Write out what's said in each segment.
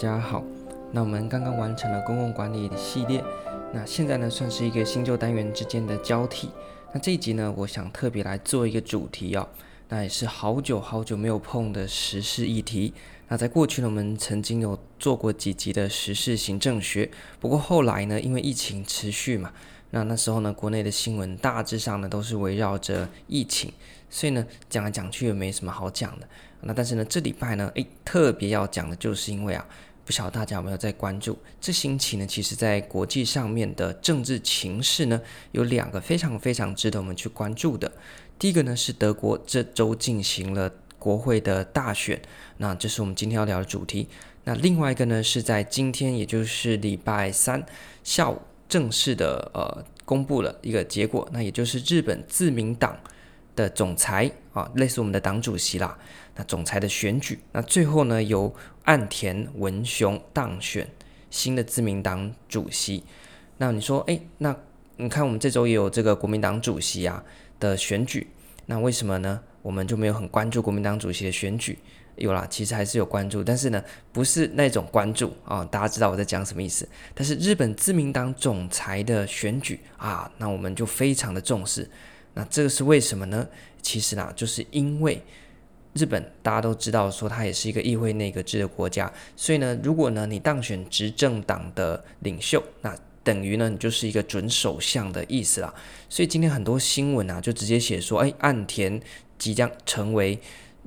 大家好。那我们刚刚完成了公共管理的系列，那现在呢算是一个新旧单元之间的交替。那这一集呢，我想特别来做一个主题哦，那也是好久好久没有碰的时事议题。那在过去呢，我们曾经有做过几集的时事行政学，不过后来呢，因为疫情持续嘛，那那时候呢，国内的新闻大致上呢都是围绕着疫情，所以呢讲来讲去也没什么好讲的。那但是呢，这礼拜呢，诶，特别要讲的就是因为啊。不晓得大家有没有在关注？这星期呢，其实在国际上面的政治情势呢，有两个非常非常值得我们去关注的。第一个呢是德国这周进行了国会的大选，那这是我们今天要聊的主题。那另外一个呢是在今天，也就是礼拜三下午正式的呃公布了一个结果，那也就是日本自民党的总裁啊，类似我们的党主席啦。那总裁的选举，那最后呢由岸田文雄当选新的自民党主席。那你说，诶，那你看我们这周也有这个国民党主席啊的选举，那为什么呢？我们就没有很关注国民党主席的选举？有啦，其实还是有关注，但是呢，不是那种关注啊。大家知道我在讲什么意思？但是日本自民党总裁的选举啊，那我们就非常的重视。那这个是为什么呢？其实呢，就是因为。日本大家都知道，说它也是一个议会内阁制的国家，所以呢，如果呢你当选执政党的领袖，那等于呢你就是一个准首相的意思啦。所以今天很多新闻啊，就直接写说，哎，岸田即将成为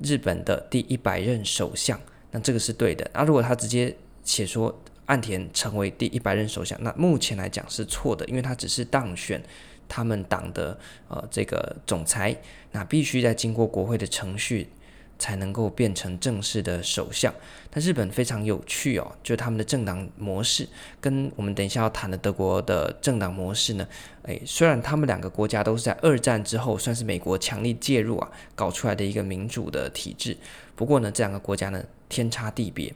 日本的第一百任首相，那这个是对的。那如果他直接写说岸田成为第一百任首相，那目前来讲是错的，因为他只是当选他们党的呃这个总裁，那必须在经过国会的程序。才能够变成正式的首相。但日本非常有趣哦，就他们的政党模式跟我们等一下要谈的德国的政党模式呢，诶，虽然他们两个国家都是在二战之后算是美国强力介入啊搞出来的一个民主的体制，不过呢，这两个国家呢天差地别。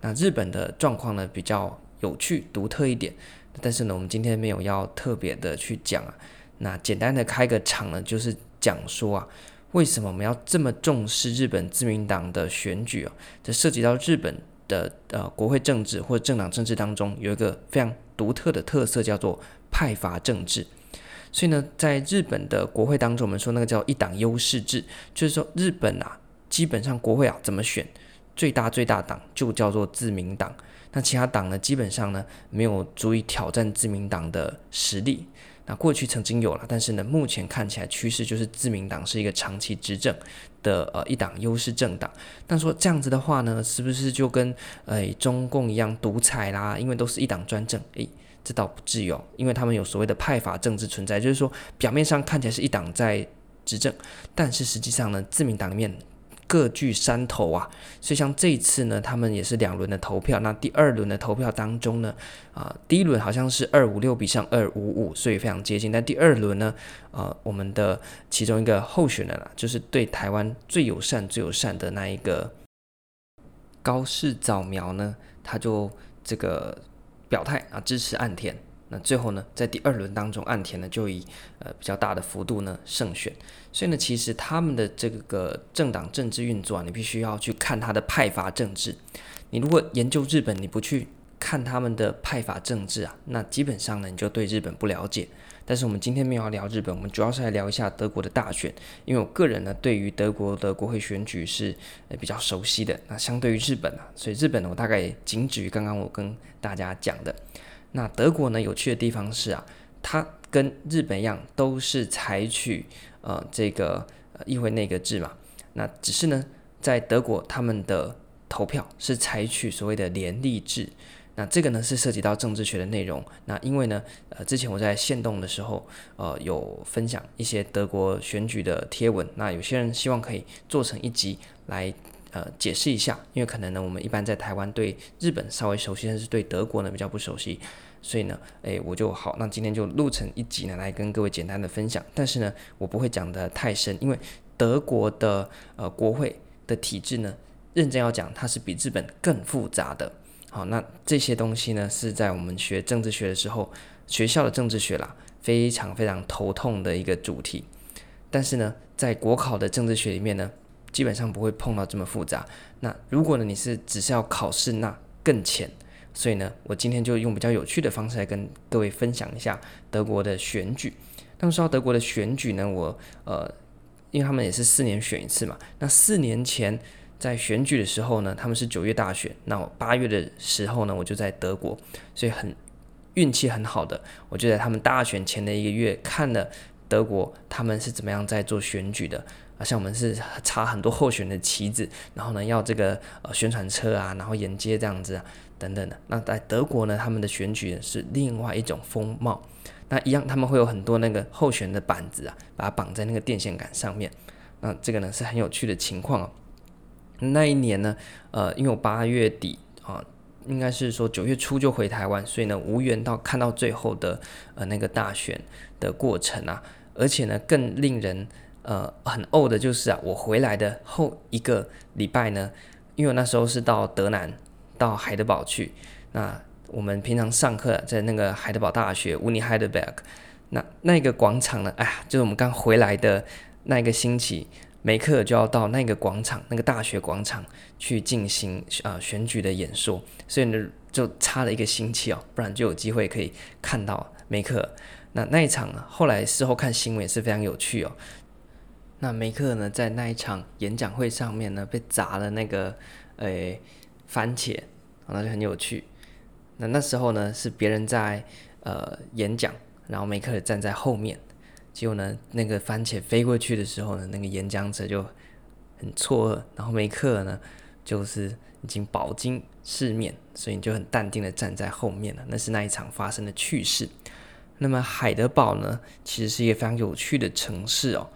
那日本的状况呢比较有趣独特一点，但是呢，我们今天没有要特别的去讲啊。那简单的开个场呢，就是讲说啊。为什么我们要这么重视日本自民党的选举啊？这涉及到日本的呃国会政治或政党政治当中有一个非常独特的特色，叫做派阀政治。所以呢，在日本的国会当中，我们说那个叫一党优势制，就是说日本啊，基本上国会啊怎么选，最大最大党就叫做自民党，那其他党呢，基本上呢没有足以挑战自民党的实力。那过去曾经有了，但是呢，目前看起来趋势就是自民党是一个长期执政的呃一党优势政党。但说这样子的话呢，是不是就跟呃中共一样独裁啦？因为都是一党专政，诶，这倒不至于哦，因为他们有所谓的派阀政治存在，就是说表面上看起来是一党在执政，但是实际上呢，自民党里面。各具山头啊，所以像这一次呢，他们也是两轮的投票。那第二轮的投票当中呢，啊、第一轮好像是二五六比上二五五，所以非常接近。但第二轮呢，呃，我们的其中一个候选人啊，就是对台湾最友善、最友善的那一个高市早苗呢，他就这个表态啊，支持岸田。那最后呢，在第二轮当中，岸田呢就以呃比较大的幅度呢胜选。所以呢，其实他们的这个政党政治运作啊，你必须要去看他的派阀政治。你如果研究日本，你不去看他们的派阀政治啊，那基本上呢你就对日本不了解。但是我们今天没有要聊日本，我们主要是来聊一下德国的大选。因为我个人呢对于德国的国会选举是呃比较熟悉的。那相对于日本啊，所以日本呢我大概仅止于刚刚我跟大家讲的。那德国呢？有趣的地方是啊，它跟日本一样，都是采取呃这个议会内阁制嘛。那只是呢，在德国他们的投票是采取所谓的联立制。那这个呢是涉及到政治学的内容。那因为呢，呃，之前我在限动的时候，呃，有分享一些德国选举的贴文。那有些人希望可以做成一集来。呃，解释一下，因为可能呢，我们一般在台湾对日本稍微熟悉，但是对德国呢比较不熟悉，所以呢，诶，我就好，那今天就录成一集呢，来跟各位简单的分享。但是呢，我不会讲得太深，因为德国的呃国会的体制呢，认真要讲，它是比日本更复杂的。好，那这些东西呢，是在我们学政治学的时候，学校的政治学啦，非常非常头痛的一个主题。但是呢，在国考的政治学里面呢。基本上不会碰到这么复杂。那如果呢，你是只是要考试，那更浅。所以呢，我今天就用比较有趣的方式来跟各位分享一下德国的选举。那么说到德国的选举呢，我呃，因为他们也是四年选一次嘛。那四年前在选举的时候呢，他们是九月大选，那八月的时候呢，我就在德国，所以很运气很好的，我就在他们大选前的一个月看了德国他们是怎么样在做选举的。啊，像我们是插很多候选的旗子，然后呢要这个呃宣传车啊，然后沿街这样子啊。等等的，那在德国呢，他们的选举是另外一种风貌。那一样，他们会有很多那个候选的板子啊，把它绑在那个电线杆上面。那这个呢是很有趣的情况哦。那一年呢，呃，因为我八月底啊，应该是说九月初就回台湾，所以呢无缘到看到最后的呃那个大选的过程啊。而且呢，更令人呃很呕的就是啊，我回来的后一个礼拜呢，因为我那时候是到德南。到海德堡去，那我们平常上课在那个海德堡大学 Uni Heidelberg，那那个广场呢，哎呀，就是我们刚回来的那个星期，没课就要到那个广场，那个大学广场去进行、呃、选举的演说，所以呢就差了一个星期哦，不然就有机会可以看到梅克。那那一场后来事后看新闻也是非常有趣哦。那梅克呢在那一场演讲会上面呢被砸了那个诶。番茄，那就很有趣。那那时候呢，是别人在呃演讲，然后梅克尔站在后面。结果呢，那个番茄飞过去的时候呢，那个演讲者就很错愕。然后梅克尔呢，就是已经饱经世面，所以你就很淡定的站在后面了。那是那一场发生的趣事。那么海德堡呢，其实是一个非常有趣的城市哦。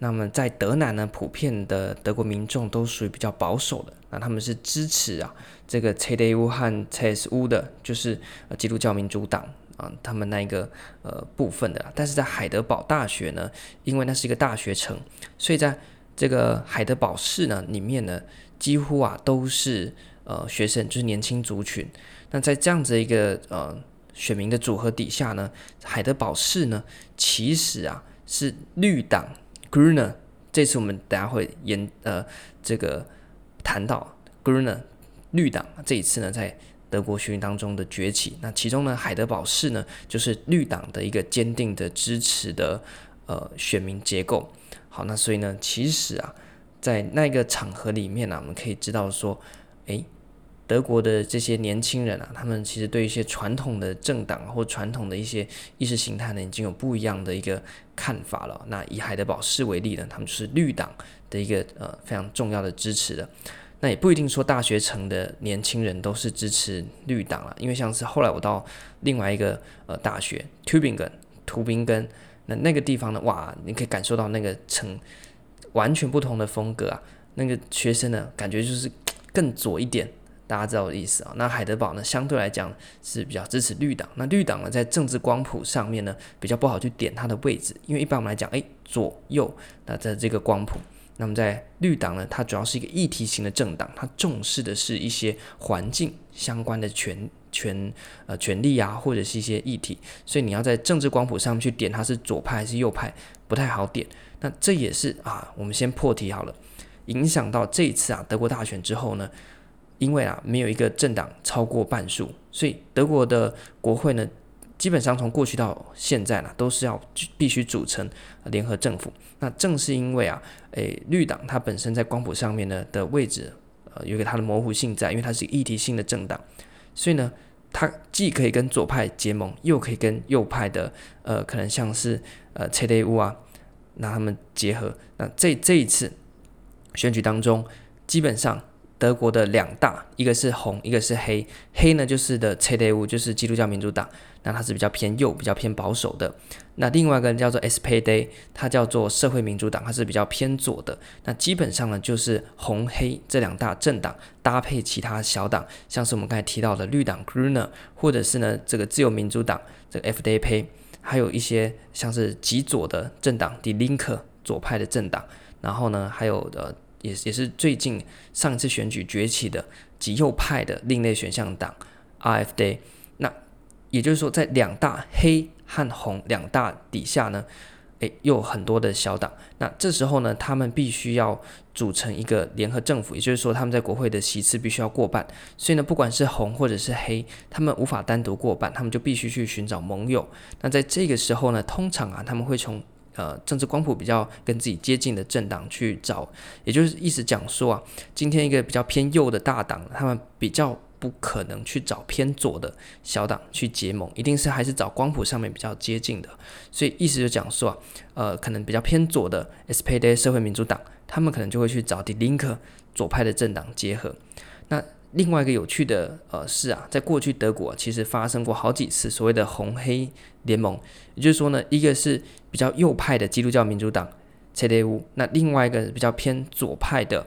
那么在德南呢，普遍的德国民众都属于比较保守的。那他们是支持啊这个 CDU 和 CSU 的，就是呃基督教民主党啊，他们那一个呃部分的。但是在海德堡大学呢，因为那是一个大学城，所以在这个海德堡市呢里面呢，几乎啊都是呃学生，就是年轻族群。那在这样子一个呃选民的组合底下呢，海德堡市呢其实啊是绿党。Grüne，这次我们等下会研呃这个谈到 Grüne 绿党这一次呢在德国选举当中的崛起，那其中呢海德堡市呢就是绿党的一个坚定的支持的呃选民结构。好，那所以呢其实啊在那个场合里面呢、啊，我们可以知道说，诶。德国的这些年轻人啊，他们其实对一些传统的政党或传统的一些意识形态呢，已经有不一样的一个看法了。那以海德堡市为例呢，他们就是绿党的一个呃非常重要的支持的。那也不一定说大学城的年轻人都是支持绿党了，因为像是后来我到另外一个呃大学 Tubingen 图宾根，那那个地方呢，哇，你可以感受到那个城完全不同的风格啊。那个学生呢，感觉就是更左一点。大家知道我的意思啊？那海德堡呢，相对来讲是比较支持绿党。那绿党呢，在政治光谱上面呢，比较不好去点它的位置，因为一般我们来讲，诶，左右，那在这个光谱。那么在绿党呢，它主要是一个议题型的政党，它重视的是一些环境相关的权权呃权利啊，或者是一些议题。所以你要在政治光谱上面去点它是左派还是右派，不太好点。那这也是啊，我们先破题好了，影响到这一次啊德国大选之后呢。因为啊，没有一个政党超过半数，所以德国的国会呢，基本上从过去到现在呢，都是要必须组成联合政府。那正是因为啊，诶，绿党它本身在光谱上面呢的位置，呃，有一个它的模糊性在，因为它是一个议题性的政党，所以呢，它既可以跟左派结盟，又可以跟右派的，呃，可能像是呃 CDU 啊，那他们结合。那这这一次选举当中，基本上。德国的两大，一个是红，一个是黑。黑呢就是的 CDU，就是基督教民主党，那它是比较偏右、比较偏保守的。那另外一个叫做 SPD，它叫做社会民主党，它是比较偏左的。那基本上呢就是红黑这两大政党搭配其他小党，像是我们刚才提到的绿党 Grüne，或者是呢这个自由民主党这个 FDP，还有一些像是极左的政党 Die l i n k 左派的政党，然后呢还有的。也也是最近上一次选举崛起的极右派的另类选项党 RFD，。那也就是说，在两大黑和红两大底下呢，诶、诶，又有很多的小党。那这时候呢，他们必须要组成一个联合政府，也就是说，他们在国会的席次必须要过半。所以呢，不管是红或者是黑，他们无法单独过半，他们就必须去寻找盟友。那在这个时候呢，通常啊，他们会从呃政治光谱比较跟自己接近的政党去找，也就是意思讲说啊，今天一个比较偏右的大党，他们比较。不可能去找偏左的小党去结盟，一定是还是找光谱上面比较接近的。所以意思就讲说啊，呃，可能比较偏左的 SPD 社会民主党，他们可能就会去找 Die Linke 左派的政党结合。那另外一个有趣的呃是啊，在过去德国，其实发生过好几次所谓的红黑联盟，也就是说呢，一个是比较右派的基督教民主党 CDU，那另外一个比较偏左派的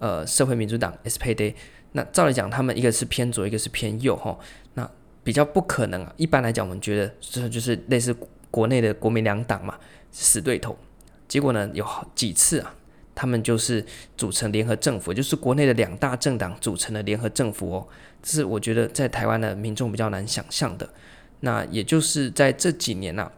呃社会民主党 SPD。那照理讲，他们一个是偏左，一个是偏右，哈，那比较不可能啊。一般来讲，我们觉得这就是类似国内的国民两党嘛，死对头。结果呢，有好几次啊，他们就是组成联合政府，就是国内的两大政党组成的联合政府哦。这是我觉得在台湾的民众比较难想象的。那也就是在这几年呐、啊，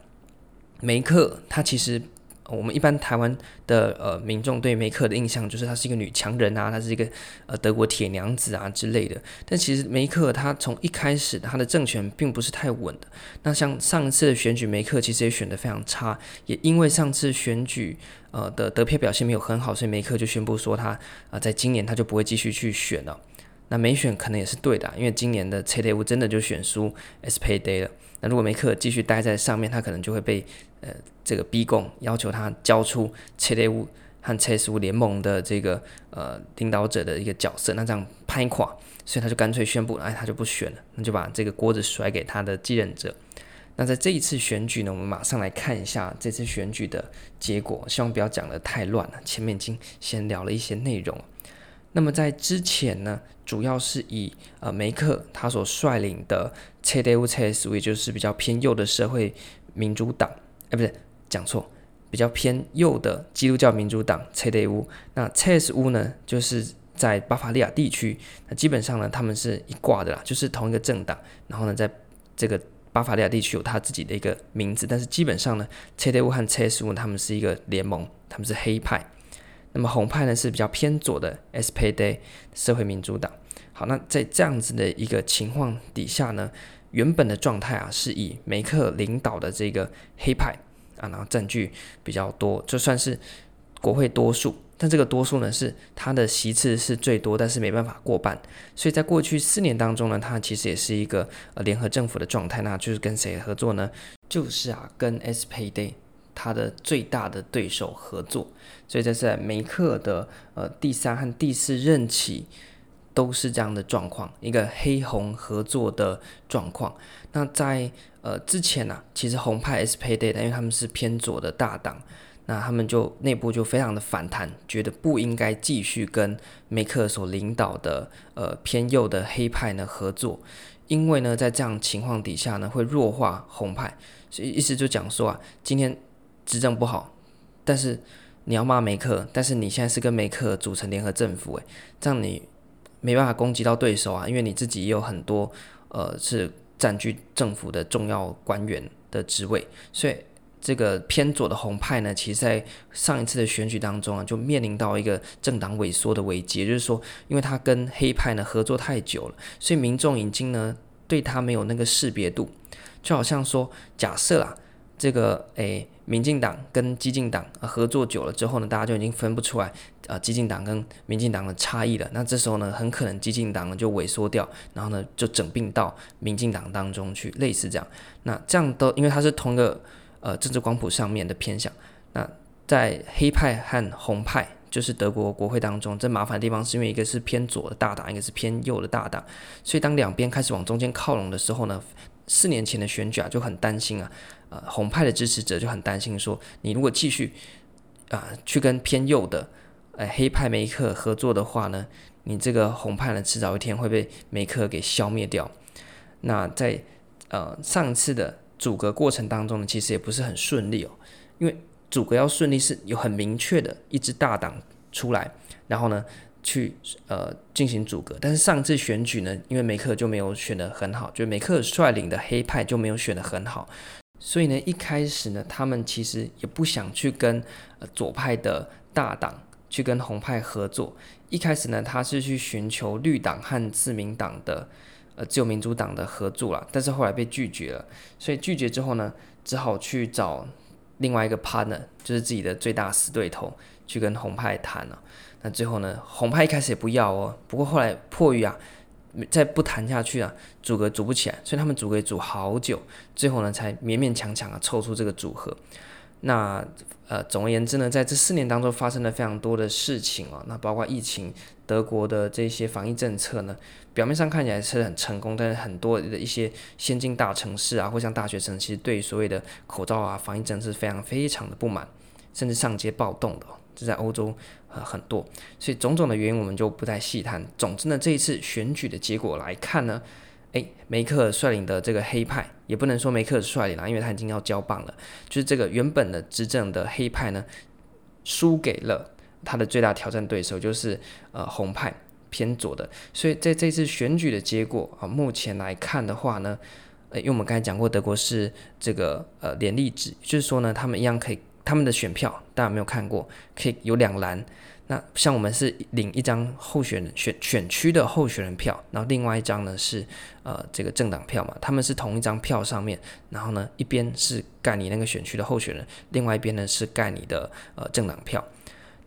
梅克他其实。我们一般台湾的呃民众对梅克的印象就是她是一个女强人啊，她是一个呃德国铁娘子啊之类的。但其实梅克她从一开始她的政权并不是太稳的。那像上次的选举，梅克其实也选得非常差，也因为上次选举呃的得票表现没有很好，所以梅克就宣布说他啊、呃、在今年他就不会继续去选了。那没选可能也是对的，因为今年的 CDU 真的就选输 SPD 了。那如果梅克继续待在上面，他可能就会被呃这个逼供，要求他交出 CDU 和 CSU 联盟的这个呃领导者的一个角色，那这样拍垮，所以他就干脆宣布，哎，他就不选了，那就把这个锅子甩给他的继任者。那在这一次选举呢，我们马上来看一下这次选举的结果，希望不要讲得太乱了，前面已经先聊了一些内容。那么在之前呢，主要是以呃梅克他所率领的 CDU-CSU，也就是比较偏右的社会民主党，哎，不是讲错，比较偏右的基督教民主党 CDU。那 CSU 呢，就是在巴伐利亚地区，那基本上呢，他们是一挂的啦，就是同一个政党。然后呢，在这个巴伐利亚地区有他自己的一个名字，但是基本上呢，CDU 和 CSU 他们是一个联盟，他们是黑派。那么红派呢，是比较偏左的 SPD 社会民主党。好，那在这样子的一个情况底下呢，原本的状态啊是以梅克领导的这个黑派啊，然后占据比较多，就算是国会多数。但这个多数呢，是他的席次是最多，但是没办法过半。所以在过去四年当中呢，他其实也是一个呃联合政府的状态。那就是跟谁合作呢？就是啊，跟 S. P. Day。他的最大的对手合作，所以这是梅克的呃第三和第四任期都是这样的状况，一个黑红合作的状况。那在呃之前呢、其实红派 SPD 因为他们是偏左的大党，那他们就内部就非常的反弹，觉得不应该继续跟梅克所领导的呃偏右的黑派呢合作，因为呢在这样情况底下呢会弱化红派，所以意思就讲说啊，今天。执政不好，但是你要骂梅克，但是你现在是跟梅克组成联合政府，诶，这样你没办法攻击到对手啊，因为你自己也有很多呃是占据政府的重要官员的职位，所以这个偏左的红派呢，其实在上一次的选举当中啊，就面临到一个政党萎缩的危机，也就是说，因为他跟黑派呢合作太久了，所以民众已经呢对他没有那个识别度，就好像说，假设啊。这个诶，民进党跟激进党合作久了之后呢，大家就已经分不出来啊，激进党跟民进党的差异了。那这时候呢，很可能激进党呢就萎缩掉，然后呢就整并到民进党当中去，类似这样。那这样都因为它是同一个呃政治光谱上面的偏向。那在黑派和红派，就是德国国会当中，这麻烦的地方是因为一个是偏左的大党，一个是偏右的大党，所以当两边开始往中间靠拢的时候呢，四年前的选举啊就很担心啊。呃，红派的支持者就很担心说，你如果继续啊、去跟偏右的呃黑派梅克合作的话呢，你这个红派呢迟早一天会被梅克给消灭掉。那在呃上次的组阁过程当中呢，其实也不是很顺利哦，因为组阁要顺利是有很明确的一支大党出来，然后呢。去呃进行组阁，但是上次选举呢，因为梅克就没有选得很好，就梅克率领的黑派就没有选得很好，所以呢，一开始呢，他们其实也不想去跟呃左派的大党去跟红派合作。一开始呢，他是去寻求绿党和自民党的呃自由民主党的合作啦，但是后来被拒绝了。所以拒绝之后呢，只好去找另外一个 partner，就是自己的最大死对头，去跟红派谈了。那最后呢，红派一开始也不要哦，不过后来迫于啊。再不谈下去啊，组阁组不起来，所以他们组阁组好久，最后呢才勉勉强强啊凑出这个组合。那呃，总而言之呢，在这四年当中发生了非常多的事情啊，那包括疫情、德国的这些防疫政策呢，表面上看起来是很成功，但是很多的一些先进大城市啊，或像大学生，其实对所谓的口罩啊、防疫政策非常非常的不满，甚至上街暴动的。这在欧洲呃很多，所以种种的原因我们就不再细谈。总之呢，这一次选举的结果来看呢，诶，梅克尔率领的这个黑派，也不能说梅克尔率领了，因为他已经要交棒了。就是这个原本的执政的黑派呢，输给了他的最大挑战对手，就是呃红派偏左的。所以在这次选举的结果啊，目前来看的话呢，呃，因为我们刚才讲过，德国是这个呃连立制，就是说呢，他们一样可以。他们的选票大家没有看过？可以有两栏。那像我们是领一张候选人选选区的候选人票，然后另外一张呢是呃这个政党票嘛。他们是同一张票上面，然后呢一边是盖你那个选区的候选人，另外一边呢是盖你的呃政党票。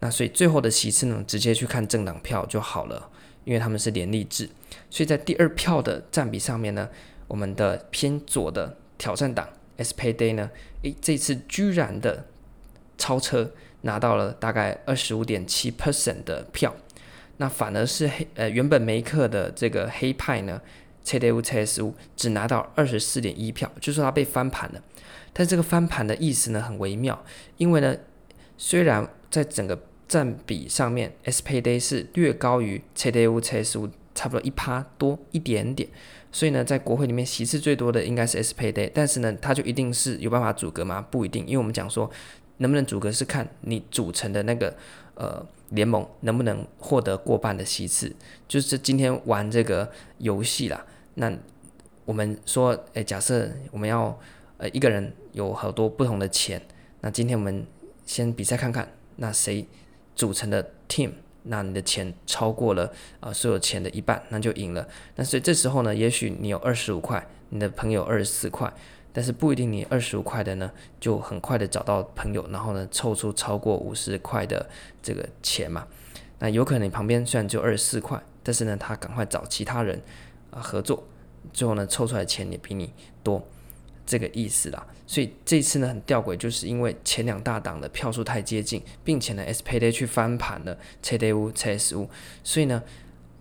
那所以最后的席次呢，直接去看政党票就好了，因为他们是联立制。所以在第二票的占比上面呢，我们的偏左的挑战党 SPD 呢，诶这次居然的。超车拿到了大概二十五点七 percent 的票，那反而是黑呃原本梅克的这个黑派呢，CDU-CSU 只拿到二十四点一票，就是说他被翻盘了。但这个翻盘的意思呢很微妙，因为呢虽然在整个占比上面，SPD 是略高于 CDU-CSU 差不多一趴多一点点，所以呢在国会里面席次最多的应该是 SPD，但是呢他就一定是有办法阻隔吗？不一定，因为我们讲说。能不能组阁是看你组成的那个呃联盟能不能获得过半的席次，就是今天玩这个游戏啦。那我们说，诶、假设我们要呃一个人有好多不同的钱，那今天我们先比赛看看，那谁组成的 team，那你的钱超过了呃所有钱的一半，那就赢了。那所以这时候呢，也许你有二十五块，你的朋友二十四块。但是不一定，你二十五块的呢，就很快的找到朋友，然后呢凑出超过五十块的这个钱嘛。那有可能你旁边虽然就二十四块，但是呢他赶快找其他人啊合作，最后呢凑出来钱也比你多，这个意思啦。所以这次呢很吊诡，就是因为前两大党的票数太接近，并且呢 SPD 去翻盘了 CDU、CSU，所以呢。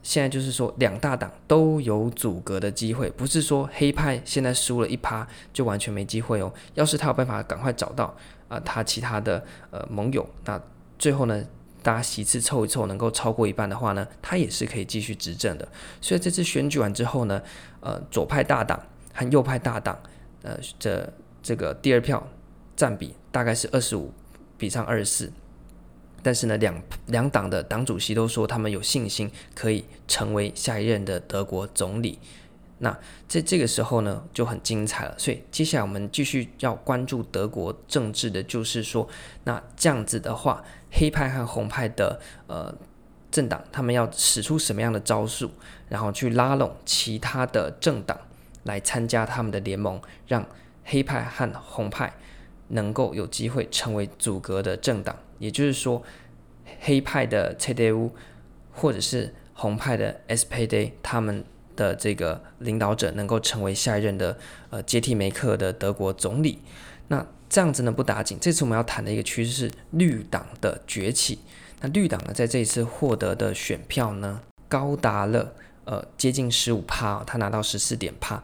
现在就是说，两大党都有组阁的机会，不是说黑派现在输了一趴就完全没机会哦。要是他有办法赶快找到啊、他其他的呃盟友，那最后呢，大家席次凑一凑，能够超过一半的话呢，他也是可以继续执政的。所以这次选举完之后呢，呃，左派大党和右派大党，呃，这这个第二票占比大概是二十五比上二十四。但是呢，两两党的党主席都说他们有信心可以成为下一任的德国总理。那在这个时候呢，就很精彩了。所以接下来我们继续要关注德国政治的，就是说，那这样子的话，黑派和红派的呃政党，他们要使出什么样的招数，然后去拉拢其他的政党来参加他们的联盟，让黑派和红派能够有机会成为组阁的政党。也就是说，黑派的 CDU 或者是红派的 SPD，他们的这个领导者能够成为下一任的呃接替梅克的德国总理。那这样子呢不打紧，这次我们要谈的一个趋势是绿党的崛起。那绿党呢在这一次获得的选票呢高达了呃接近十五趴，他拿到十四点趴，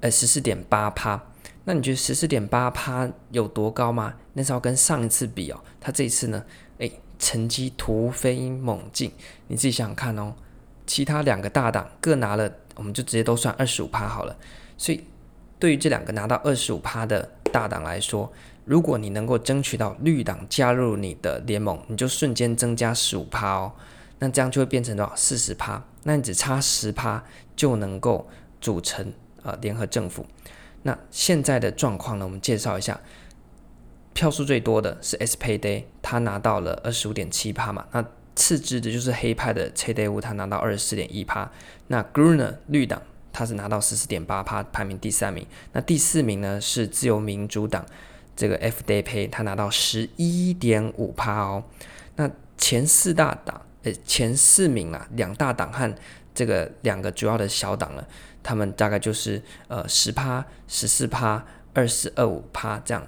呃十四点八趴。那你觉得十四点八趴有多高吗？那是要跟上一次比哦。他这一次呢，诶，成绩突飞猛进。你自己想想看哦，其他两个大党各拿了，我们就直接都算二十五趴好了。所以对于这两个拿到二十五趴的大党来说，如果你能够争取到绿党加入你的联盟，你就瞬间增加十五趴哦。那这样就会变成多少？四十趴。那你只差十趴就能够组成呃联合政府。那现在的状况呢，我们介绍一下，票数最多的是 spa day 他拿到了二十五点七趴嘛。那次之的就是黑派的 CDU，他拿到二十四点一趴。那 Grüne 绿党他是拿到十四点八趴，排名第三名。那第四名呢是自由民主党这个 FDP，他拿到十一点五趴哦。那前四大党，呃，前四名啊，两大党和这个两个主要的小党了，他们大概就是呃十趴、十四趴、二四二五趴这样。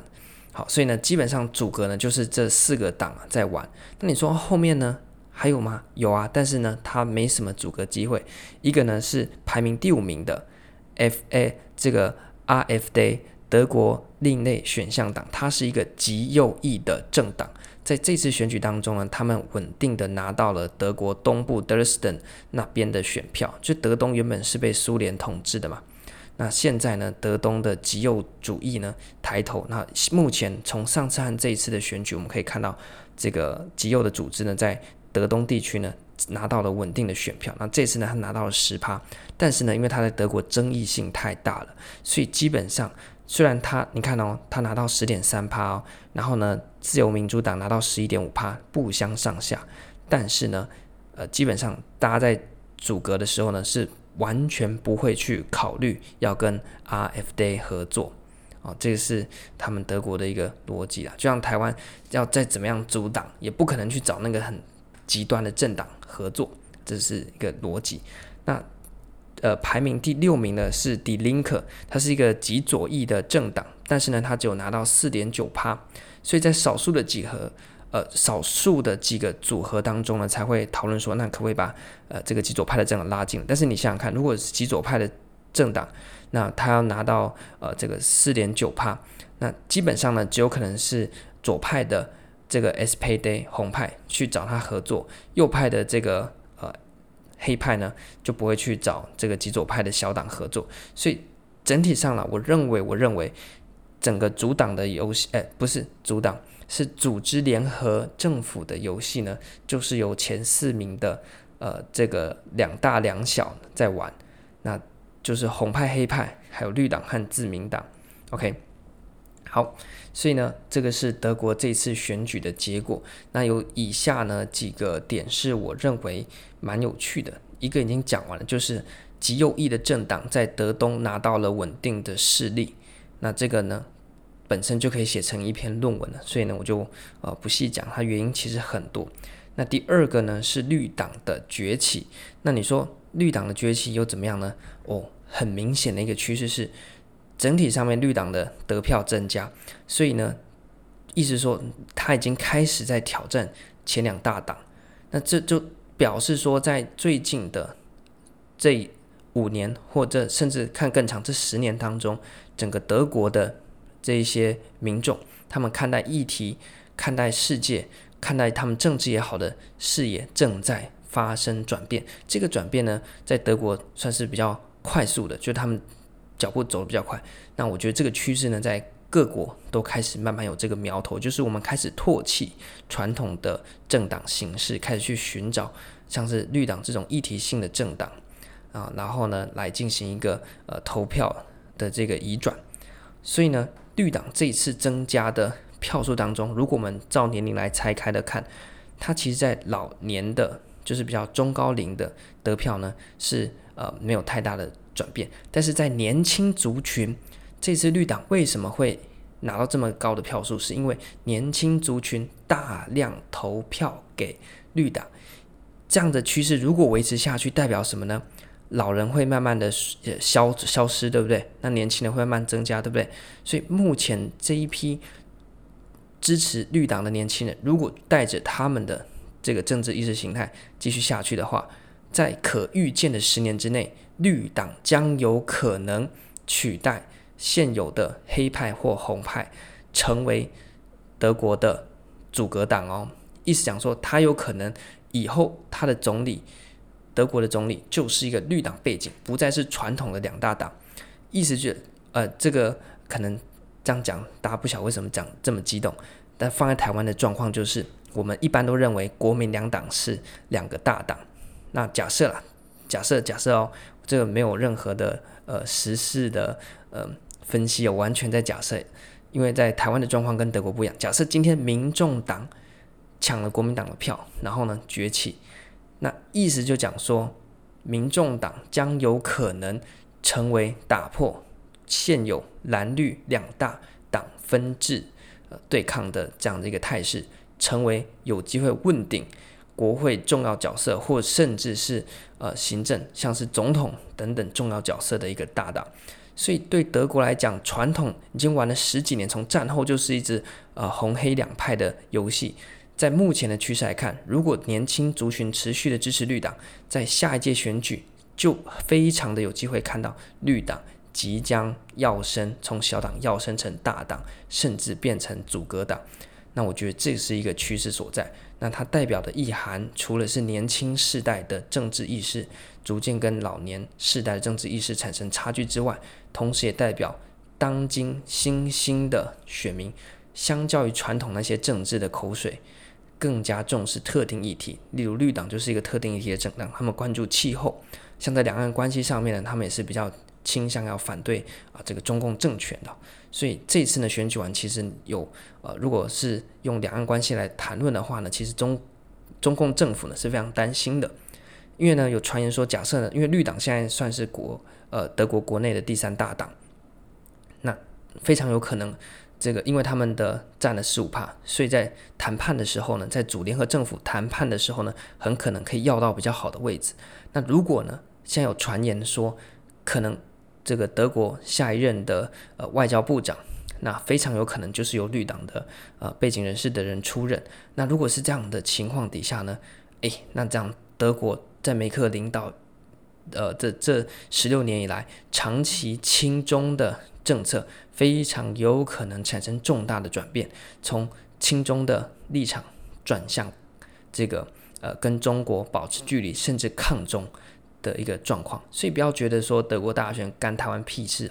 好，所以呢，基本上阻隔呢就是这四个党在玩。那你说后面呢还有吗？有啊，但是呢，它没什么阻隔机会。一个呢是排名第五名的 FA 这个 RFD 德国另类选项党，它是一个极右翼的政党。在这次选举当中呢，他们稳定的拿到了德国东部德累斯顿那边的选票。就德东原本是被苏联统治的嘛，那现在呢，德东的极右主义呢抬头。那目前从上次和这一次的选举，我们可以看到这个极右的组织呢，在德东地区呢拿到了稳定的选票。那这次呢，他拿到了十趴，但是呢，因为他在德国争议性太大了，所以基本上。虽然他，你看哦，他拿到十点三趴哦，然后呢，自由民主党拿到十一点五趴，不相上下。但是呢，呃，基本上大家在组阁的时候呢，是完全不会去考虑要跟 RFD 合作哦，这个是他们德国的一个逻辑啦。就像台湾要再怎么样阻挡，也不可能去找那个很极端的政党合作，这是一个逻辑。那。呃，排名第六名的是 Die Linke，它是一个极左翼的政党，但是呢，它只有拿到四点九趴，所以在少数的几何，呃，少数的几个组合当中呢，才会讨论说，那可不可以把呃这个极左派的政党拉进？但是你想想看，如果是极左派的政党，那他要拿到呃这个四点九趴，那基本上呢，只有可能是左派的这个 SPD 红派去找他合作，右派的这个。黑派呢就不会去找这个极左派的小党合作，所以整体上啦，我认为，我认为整个组党的游戏，哎，不是组党，是组织联合政府的游戏呢，就是由前四名的呃这个两大两小在玩，那就是红派、黑派，还有绿党和自民党。OK，好，所以呢，这个是德国这次选举的结果。那有以下呢几个点是我认为。蛮有趣的，一个已经讲完了，就是极右翼的政党在德东拿到了稳定的势力，那这个呢本身就可以写成一篇论文了，所以呢我就呃不细讲，它原因其实很多。那第二个呢是绿党的崛起，那你说绿党的崛起又怎么样呢？哦，很明显的一个趋势是整体上面绿党的得票增加，所以呢意思说他已经开始在挑战前两大党，那这就。表示说，在最近的这五年，或者甚至看更长这十年当中，整个德国的这一些民众，他们看待议题、看待世界、看待他们政治也好的视野正在发生转变。这个转变呢，在德国算是比较快速的，就他们脚步走得比较快。那我觉得这个趋势呢，在各国都开始慢慢有这个苗头，就是我们开始唾弃传统的政党形式，开始去寻找像是绿党这种议题性的政党啊，然后呢来进行一个呃投票的这个移转。所以呢，绿党这一次增加的票数当中，如果我们照年龄来拆开的看，它其实在老年的，就是比较中高龄的得票呢是呃没有太大的转变，但是在年轻族群。这次绿党为什么会拿到这么高的票数？是因为年轻族群大量投票给绿党，这样的趋势如果维持下去，代表什么呢？老人会慢慢的消消失，对不对？那年轻人会慢慢增加，对不对？所以目前这一批支持绿党的年轻人，如果带着他们的这个政治意识形态继续下去的话，在可预见的十年之内，绿党将有可能取代。现有的黑派或红派成为德国的阻隔党哦，意思讲说，他有可能以后他的总理，德国的总理就是一个绿党背景，不再是传统的两大党。意思就是，呃，这个可能这样讲，大家不晓得为什么讲这么激动。但放在台湾的状况就是，我们一般都认为国民两党是两个大党。那假设啦，假设假设哦，这个没有任何的呃实事的呃。分析哦，完全在假设，因为在台湾的状况跟德国不一样。假设今天民众党抢了国民党的票，然后呢崛起，那意思就讲说，民众党将有可能成为打破现有蓝绿两大党分治呃对抗的这样的一个态势，成为有机会问鼎国会重要角色，或甚至是呃行政，像是总统等等重要角色的一个大党。所以对德国来讲，传统已经玩了十几年，从战后就是一支呃红黑两派的游戏。在目前的趋势来看，如果年轻族群持续的支持绿党，在下一届选举就非常的有机会看到绿党即将要升，从小党要升成大党，甚至变成阻隔党。那我觉得这是一个趋势所在。那它代表的意涵，除了是年轻世代的政治意识逐渐跟老年世代的政治意识产生差距之外，同时也代表当今新兴的选民，相较于传统那些政治的口水，更加重视特定议题。例如绿党就是一个特定议题的政党，他们关注气候，像在两岸关系上面呢，他们也是比较倾向要反对啊这个中共政权的。所以这次呢选举完，其实有呃，如果是用两岸关系来谈论的话呢，其实中中共政府呢是非常担心的，因为呢有传言说，假设呢，因为绿党现在算是国呃德国国内的第三大党，那非常有可能这个因为他们的占了十五趴，所以在谈判的时候呢，在组联合政府谈判的时候呢，很可能可以要到比较好的位置。那如果呢，现在有传言说可能。这个德国下一任的呃外交部长，那非常有可能就是由绿党的呃背景人士的人出任。那如果是这样的情况底下呢，诶，那这样德国在梅克领导呃这这十六年以来长期亲中的政策，非常有可能产生重大的转变，从亲中的立场转向这个呃跟中国保持距离，甚至抗中。的一个状况，所以不要觉得说德国大选干台湾屁事，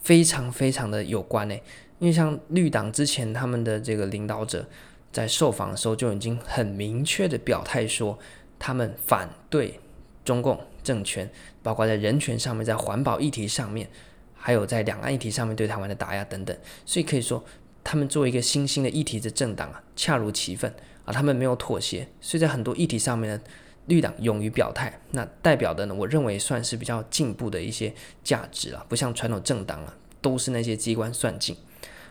非常非常的有关呢。因为像绿党之前他们的这个领导者在受访的时候就已经很明确的表态说，他们反对中共政权，包括在人权上面，在环保议题上面，还有在两岸议题上面对台湾的打压等等。所以可以说，他们作为一个新兴的议题的政党啊，恰如其分啊，他们没有妥协，所以在很多议题上面呢。绿党勇于表态，那代表的呢，我认为算是比较进步的一些价值了，不像传统政党啊，都是那些机关算尽。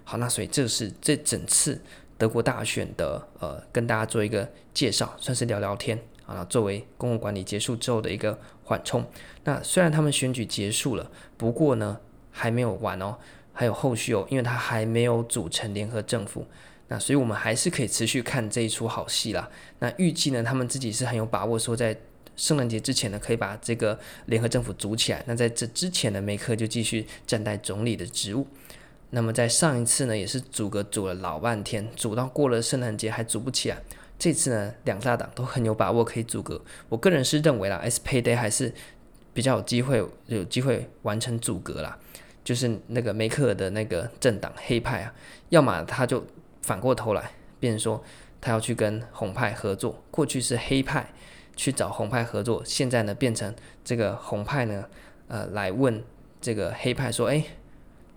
好，那所以这是这整次德国大选的呃，跟大家做一个介绍，算是聊聊天啊。作为公共管理结束之后的一个缓冲。那虽然他们选举结束了，不过呢还没有完哦，还有后续哦，因为他还没有组成联合政府。那所以，我们还是可以持续看这一出好戏啦。那预计呢，他们自己是很有把握，说在圣诞节之前呢，可以把这个联合政府组起来。那在这之前呢，梅克就继续站在总理的职务。那么在上一次呢，也是组阁组了老半天，组到过了圣诞节还组不起来。这次呢，两大党都很有把握可以组阁。我个人是认为啦，SPD 还是比较有机会有机会完成组阁啦。就是那个梅克尔的那个政党黑派啊，要么他就。反过头来，变成说他要去跟红派合作。过去是黑派去找红派合作，现在呢变成这个红派呢，呃，来问这个黑派说：“哎，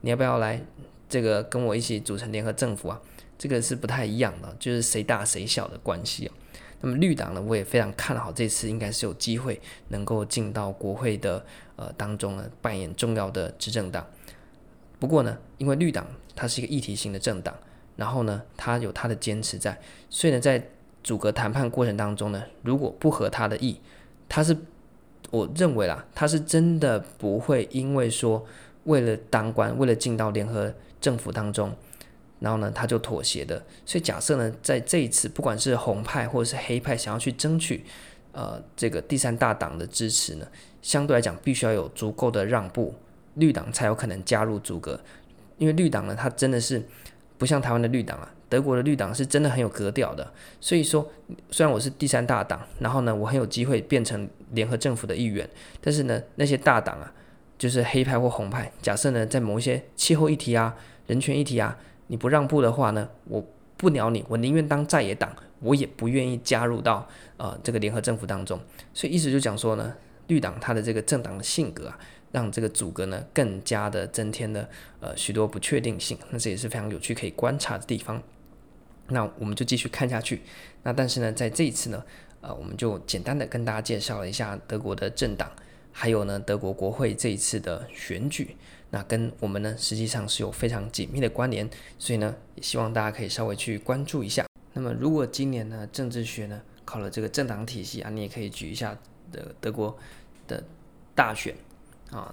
你要不要来这个跟我一起组成联合政府啊？”这个是不太一样的，就是谁大谁小的关系啊。那么绿党呢，我也非常看好这次应该是有机会能够进到国会的呃当中呢，扮演重要的执政党。不过呢，因为绿党它是一个议题型的政党。然后呢，他有他的坚持在，所以呢，在组阁谈判过程当中呢，如果不合他的意，他是我认为啦，他是真的不会因为说为了当官，为了进到联合政府当中，然后呢，他就妥协的。所以假设呢，在这一次，不管是红派或者是黑派想要去争取呃这个第三大党的支持呢，相对来讲必须要有足够的让步，绿党才有可能加入组阁，因为绿党呢，他真的是。不像台湾的绿党啊，德国的绿党是真的很有格调的。所以说，虽然我是第三大党，然后呢，我很有机会变成联合政府的一员，但是呢，那些大党啊，就是黑派或红派，假设呢，在某一些气候议题啊、人权议题啊，你不让步的话呢，我不鸟你，我宁愿当在野党，我也不愿意加入到呃这个联合政府当中。所以意思就讲说呢，绿党它的这个政党的性格啊，让这个组阁呢更加的增添了呃许多不确定性。那这也是非常有趣可以观察的地方。那我们就继续看下去。那但是呢，在这一次呢，呃，我们就简单的跟大家介绍了一下德国的政党，还有呢德国国会这一次的选举。那跟我们呢实际上是有非常紧密的关联，所以呢也希望大家可以稍微去关注一下。那么如果今年呢政治学呢考了这个政党体系啊，你也可以举一下的德国的大选啊，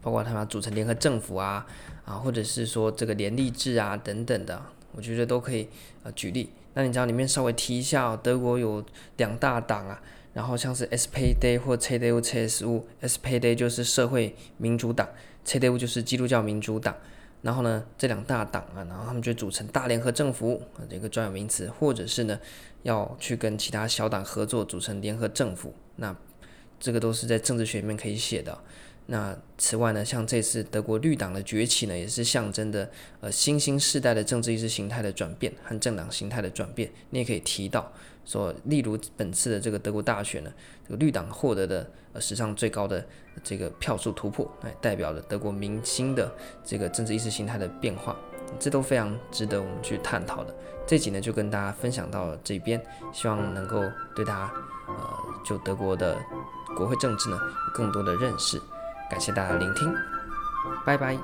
包括他们组成联合政府啊啊，或者是说这个联立制啊等等的。我觉得都可以呃举例，那你知道里面稍微提一下哦，德国有两大党啊，然后像是 SPD 或 CDU-CSU，SPD 就是社会民主党，CDU 就是基督教民主党，然后呢这两大党啊，然后他们就组成大联合政府，这个专有名词，或者是呢要去跟其他小党合作组成联合政府，那这个都是在政治学里面可以写的。那此外呢，像这次德国绿党的崛起呢，也是象征的呃新兴世代的政治意识形态的转变和政党形态的转变。你也可以提到说，例如本次的这个德国大选呢，这个绿党获得的呃史上最高的这个票数突破，哎，代表了德国民心的这个政治意识形态的变化，这都非常值得我们去探讨的。这集呢就跟大家分享到这边，希望能够对大家呃就德国的国会政治呢有更多的认识。感谢大家聆听，拜拜。